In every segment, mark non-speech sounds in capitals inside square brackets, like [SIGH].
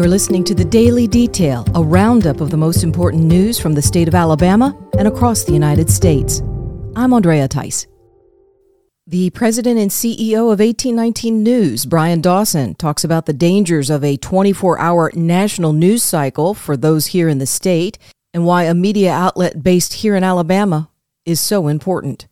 You're listening to the Daily Detail, a roundup of the most important news from the state of Alabama and across the United States. I'm Andrea Tice. The president and CEO of 1819 News, Bryan Dawson, talks about the dangers of a 24 hour national news cycle for those here in the state and why a media outlet based here in Alabama is so important.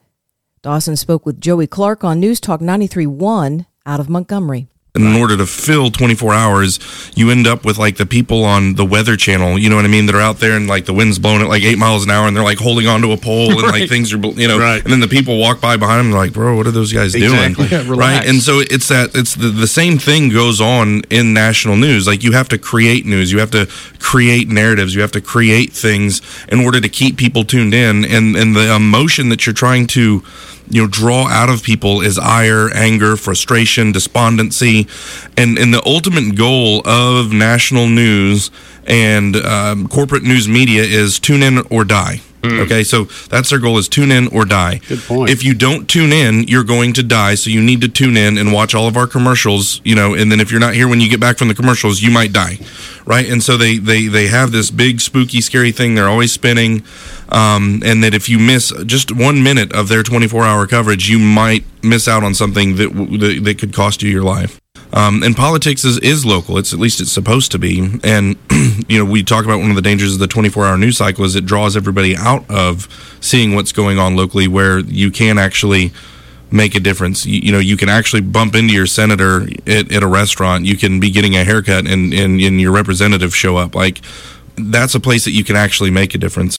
Dawson spoke with Joey Clark on News Talk 93.1 out of Montgomery in order to fill 24 hours, you end up with like the people on the Weather Channel, you know what I mean, that are out there and like the wind's blowing at like eight miles an hour and they're like holding onto a pole and right. like things are, you know, right. and then the people walk by behind them, like, bro, what are those guys exactly. doing? Yeah, right. And so it's that, it's the, the same thing goes on in national news. Like you have to create news, you have to create narratives, you have to create things in order to keep people tuned in. And, and the emotion that you're trying to, you know draw out of people is ire, anger, frustration, despondency, and and the ultimate goal of national news and um, corporate news media is tune in or die. Mm. Okay, so that's their goal is tune in or die. Good point. If you don't tune in, you're going to die. So you need to tune in and watch all of our commercials, you know, and then if you're not here when you get back from the commercials, you might die. Right? And so they they they have this big spooky scary thing they're always spinning um, and that if you miss just 1 minute of their 24-hour coverage, you might miss out on something that that, that could cost you your life. Um, and politics is, is local. It's at least it's supposed to be. And [CLEARS THROAT] you know, we talk about one of the dangers of the 24-hour news cycle is it draws everybody out of seeing what's going on locally, where you can actually make a difference. You, you know, you can actually bump into your senator at, at a restaurant. You can be getting a haircut, and, and and your representative show up. Like that's a place that you can actually make a difference.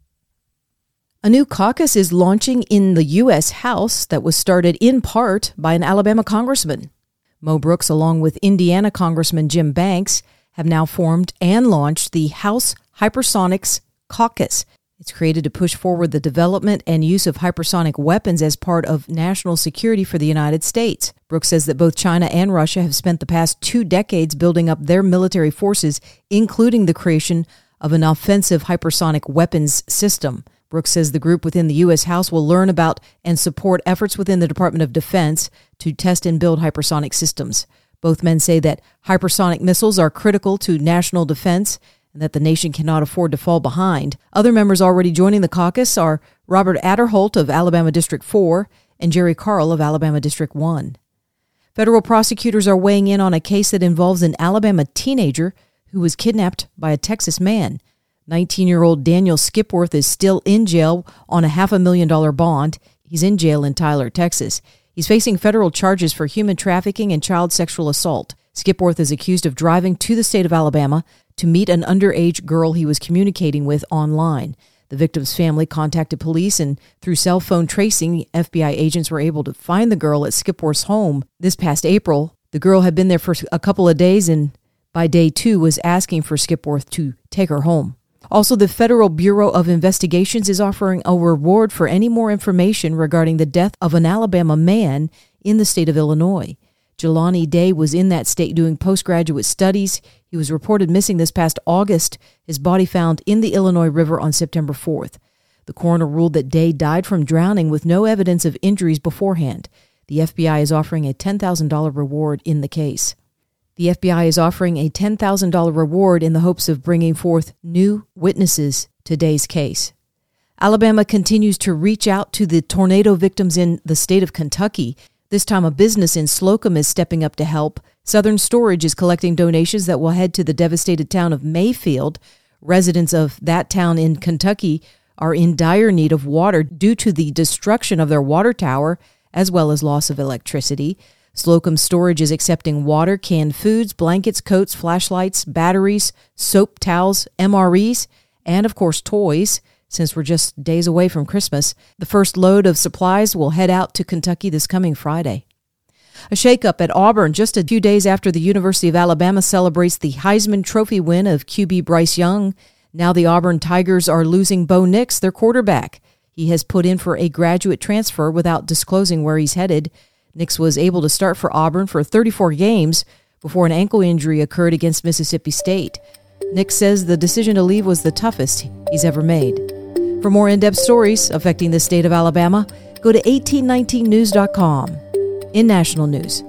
A new caucus is launching in the U.S. House that was started in part by an Alabama congressman. Mo Brooks, along with Indiana Congressman Jim Banks, have now formed and launched the House Hypersonics Caucus. It's created to push forward the development and use of hypersonic weapons as part of national security for the United States. Brooks says that both China and Russia have spent the past two decades building up their military forces, including the creation of an offensive hypersonic weapons system. Brooks says the group within the U.S. House will learn about and support efforts within the Department of Defense to test and build hypersonic systems. Both men say that hypersonic missiles are critical to national defense and that the nation cannot afford to fall behind. Other members already joining the caucus are Robert Aderholt of Alabama District 4 and Jerry Carl of Alabama District 1. Federal prosecutors are weighing in on a case that involves an Alabama teenager who was kidnapped by a Texas man. 19 year old Daniel Skipworth is still in jail on a half a million dollar bond. He's in jail in Tyler, Texas. He's facing federal charges for human trafficking and child sexual assault. Skipworth is accused of driving to the state of Alabama to meet an underage girl he was communicating with online. The victim's family contacted police, and through cell phone tracing, FBI agents were able to find the girl at Skipworth's home this past April. The girl had been there for a couple of days and by day two was asking for Skipworth to take her home. Also, the Federal Bureau of Investigations is offering a reward for any more information regarding the death of an Alabama man in the state of Illinois. Jelani Day was in that state doing postgraduate studies. He was reported missing this past August, his body found in the Illinois River on September 4th. The coroner ruled that Day died from drowning with no evidence of injuries beforehand. The FBI is offering a $10,000 reward in the case. The FBI is offering a $10,000 reward in the hopes of bringing forth new witnesses to Day's case. Alabama continues to reach out to the tornado victims in the state of Kentucky. This time, a business in Slocomb is stepping up to help. Southern Storage is collecting donations that will head to the devastated town of Mayfield. Residents of that town in Kentucky are in dire need of water due to the destruction of their water tower as well as loss of electricity. Slocomb Storage is accepting water, canned foods, blankets, coats, flashlights, batteries, soap, towels, MREs, and of course toys. Since we're just days away from Christmas, the first load of supplies will head out to Kentucky this coming Friday. A shakeup at Auburn just a few days after the University of Alabama celebrates the Heisman Trophy win of QB Bryce Young. Now the Auburn Tigers are losing Bo Nix, their quarterback. He has put in for a graduate transfer without disclosing where he's headed. Nix was able to start for Auburn for 34 games before an ankle injury occurred against Mississippi State. Nix says the decision to leave was the toughest he's ever made. For more in depth stories affecting the state of Alabama, go to 1819news.com. In national news,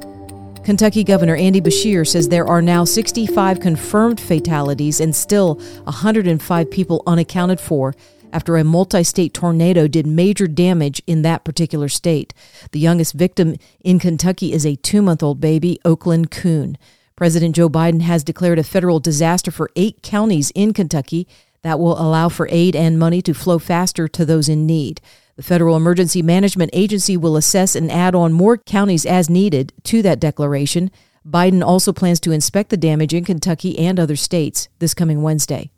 Kentucky Governor Andy Beshear says there are now 65 confirmed fatalities and still 105 people unaccounted for after a multi state tornado did major damage in that particular state. The youngest victim in Kentucky is a two month old baby, Oaklyn Koon. President Joe Biden has declared a federal disaster for eight counties in Kentucky that will allow for aid and money to flow faster to those in need. The Federal Emergency Management Agency will assess and add on more counties as needed to that declaration. Biden also plans to inspect the damage in Kentucky and other states this coming Wednesday.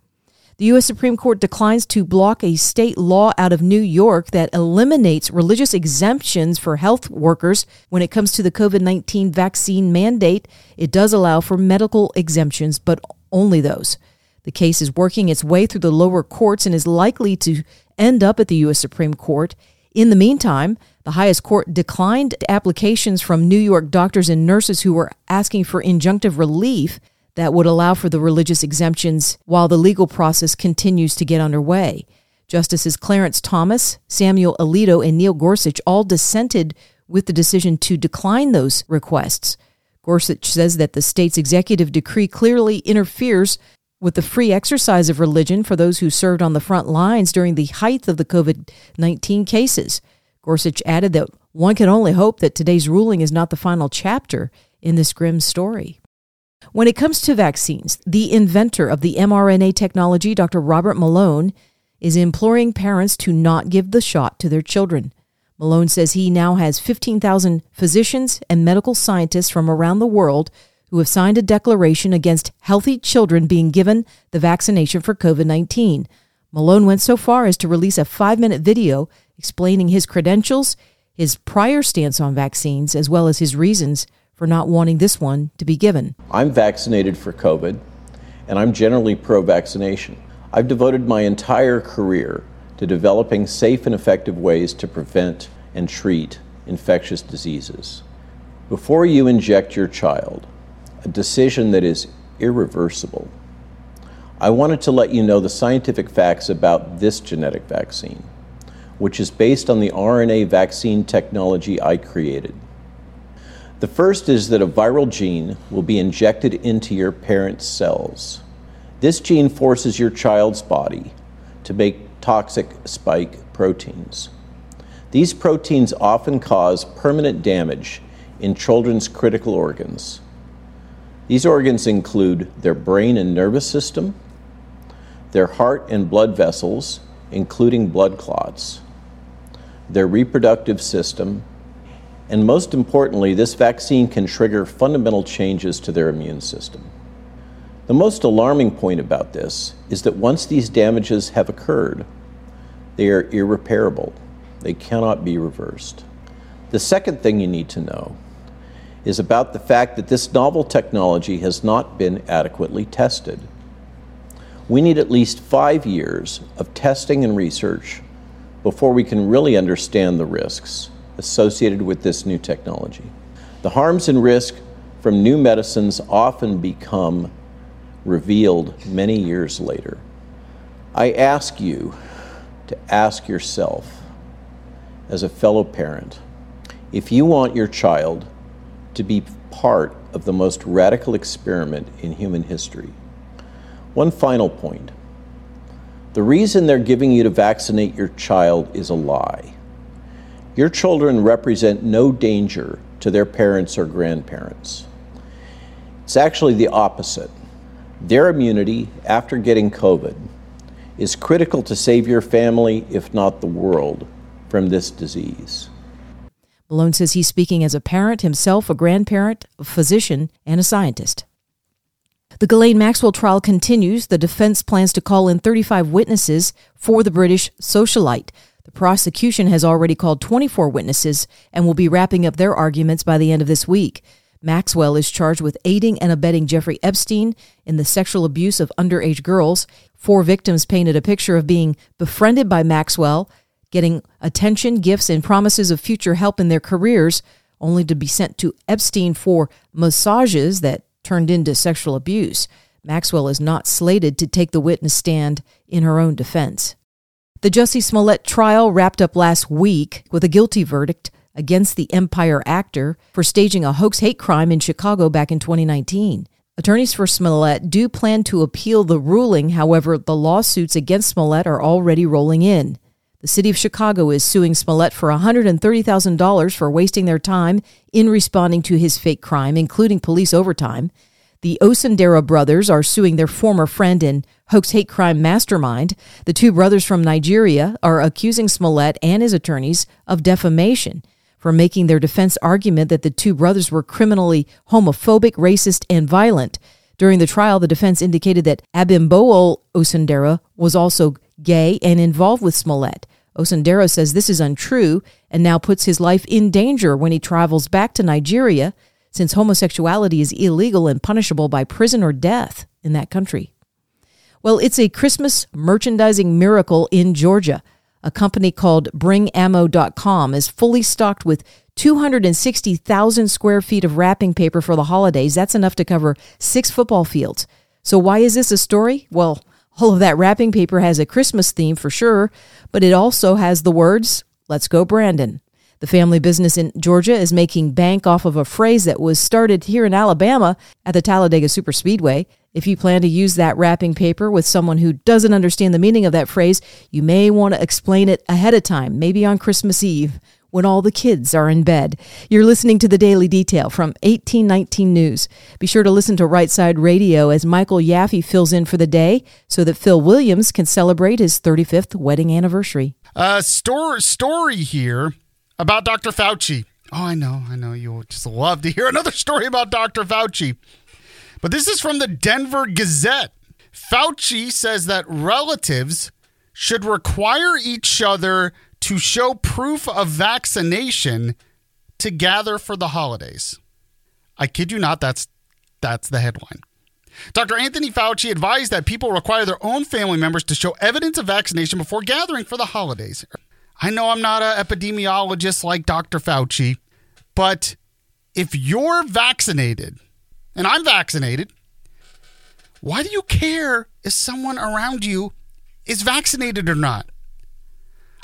The U.S. Supreme Court declines to block a state law out of New York that eliminates religious exemptions for health workers when it comes to the COVID 19 vaccine mandate. It does allow for medical exemptions, but only those. The case is working its way through the lower courts and is likely to end up at the U.S. Supreme Court. In the meantime, the highest court declined applications from New York doctors and nurses who were asking for injunctive relief that would allow for the religious exemptions while the legal process continues to get underway. Justices Clarence Thomas, Samuel Alito, and Neil Gorsuch all dissented with the decision to decline those requests. Gorsuch says that the state's executive decree clearly interferes with the free exercise of religion for those who served on the front lines during the height of the COVID 19 cases. Gorsuch added that one can only hope that today's ruling is not the final chapter in this grim story. When it comes to vaccines, the inventor of the mRNA technology, Dr. Robert Malone, is imploring parents to not give the shot to their children. Malone says he now has 15,000 physicians and medical scientists from around the world who have signed a declaration against healthy children being given the vaccination for COVID 19. Malone went so far as to release a five minute video explaining his credentials, his prior stance on vaccines, as well as his reasons for not wanting this one to be given. I'm vaccinated for COVID, and I'm generally pro vaccination. I've devoted my entire career to developing safe and effective ways to prevent and treat infectious diseases. Before you inject your child, a decision that is irreversible. I wanted to let you know the scientific facts about this genetic vaccine, which is based on the RNA vaccine technology I created. The first is that a viral gene will be injected into your parent's cells. This gene forces your child's body to make toxic spike proteins. These proteins often cause permanent damage in children's critical organs, these organs include their brain and nervous system, their heart and blood vessels, including blood clots, their reproductive system, and most importantly, this vaccine can trigger fundamental changes to their immune system. The most alarming point about this is that once these damages have occurred, they are irreparable. They cannot be reversed. The second thing you need to know is about the fact that this novel technology has not been adequately tested. We need at least five years of testing and research before we can really understand the risks associated with this new technology. The harms and risk from new medicines often become revealed many years later. I ask you to ask yourself, as a fellow parent, if you want your child to be part of the most radical experiment in human history. One final point the reason they're giving you to vaccinate your child is a lie. Your children represent no danger to their parents or grandparents. It's actually the opposite. Their immunity after getting COVID is critical to save your family, if not the world, from this disease. Malone says he's speaking as a parent, himself a grandparent, a physician, and a scientist. The Ghislaine Maxwell trial continues. The defense plans to call in 35 witnesses for the British socialite. The prosecution has already called 24 witnesses and will be wrapping up their arguments by the end of this week. Maxwell is charged with aiding and abetting Jeffrey Epstein in the sexual abuse of underage girls. Four victims painted a picture of being befriended by Maxwell getting attention, gifts, and promises of future help in their careers, only to be sent to Epstein for massages that turned into sexual abuse. Maxwell is not slated to take the witness stand in her own defense. The Jussie Smollett trial wrapped up last week with a guilty verdict against the Empire actor for staging a hoax hate crime in Chicago back in 2019. Attorneys for Smollett do plan to appeal the ruling. However, the lawsuits against Smollett are already rolling in. The city of Chicago is suing Smollett for $130,000 for wasting their time in responding to his fake crime, including police overtime. The Osundairo brothers are suing their former friend and hoax hate crime mastermind. The two brothers from Nigeria are accusing Smollett and his attorneys of defamation for making their defense argument that the two brothers were criminally homophobic, racist, and violent. During the trial, the defense indicated that Abimbola Osundairo was also gay and involved with Smollett. Osundairo says this is untrue and now puts his life in danger when he travels back to Nigeria, since homosexuality is illegal and punishable by prison or death in that country. Well, it's a Christmas merchandising miracle in Georgia. A company called BringAmmo.com is fully stocked with 260,000 square feet of wrapping paper for the holidays. That's enough to cover six football fields. So, why is this a story? Well, all of that wrapping paper has a Christmas theme for sure, but it also has the words, Let's go, Brandon. The family business in Georgia is making bank off of a phrase that was started here in Alabama at the Talladega Superspeedway. If you plan to use that wrapping paper with someone who doesn't understand the meaning of that phrase, you may want to explain it ahead of time, maybe on Christmas Eve when all the kids are in bed. You're listening to the Daily Detail from 1819 News. Be sure to listen to Right Side Radio as Michael Yaffe fills in for the day so that Phil Williams can celebrate his 35th wedding anniversary. Uh, story, story here about Dr. Fauci. Oh, I know, I know. You'll just love to hear [LAUGHS] another story about Dr. Fauci. But this is from the Denver Gazette. Fauci says that relatives should require each other to show proof of vaccination to gather for the holidays. I kid you not, that's that's the headline. Dr. Anthony Fauci advised that people require their own family members to show evidence of vaccination before gathering for the holidays. I know I'm not an epidemiologist like Dr. Fauci, but if you're vaccinated, and I'm vaccinated, why do you care if someone around you is vaccinated or not?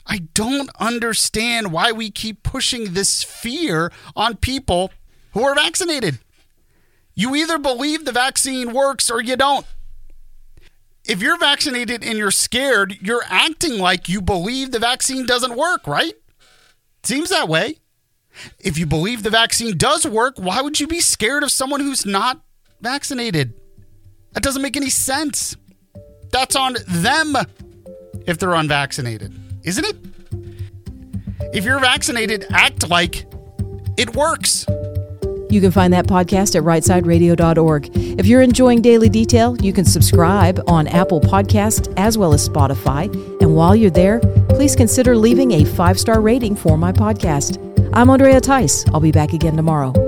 I don't understand why we keep pushing this fear on people who are vaccinated. You either believe the vaccine works or you don't. If you're vaccinated and you're scared, you're acting like you believe the vaccine doesn't work, right? Seems that way. If you believe the vaccine does work, why would you be scared of someone who's not vaccinated? That doesn't make any sense. That's on them if they're unvaccinated isn't it? If you're vaccinated, act like it works. You can find that podcast at rightsideradio.org. If you're enjoying Daily Detail, you can subscribe on Apple Podcast as well as Spotify. And while you're there, please consider leaving a five star rating for my podcast. I'm Andrea Tice. I'll be back again tomorrow.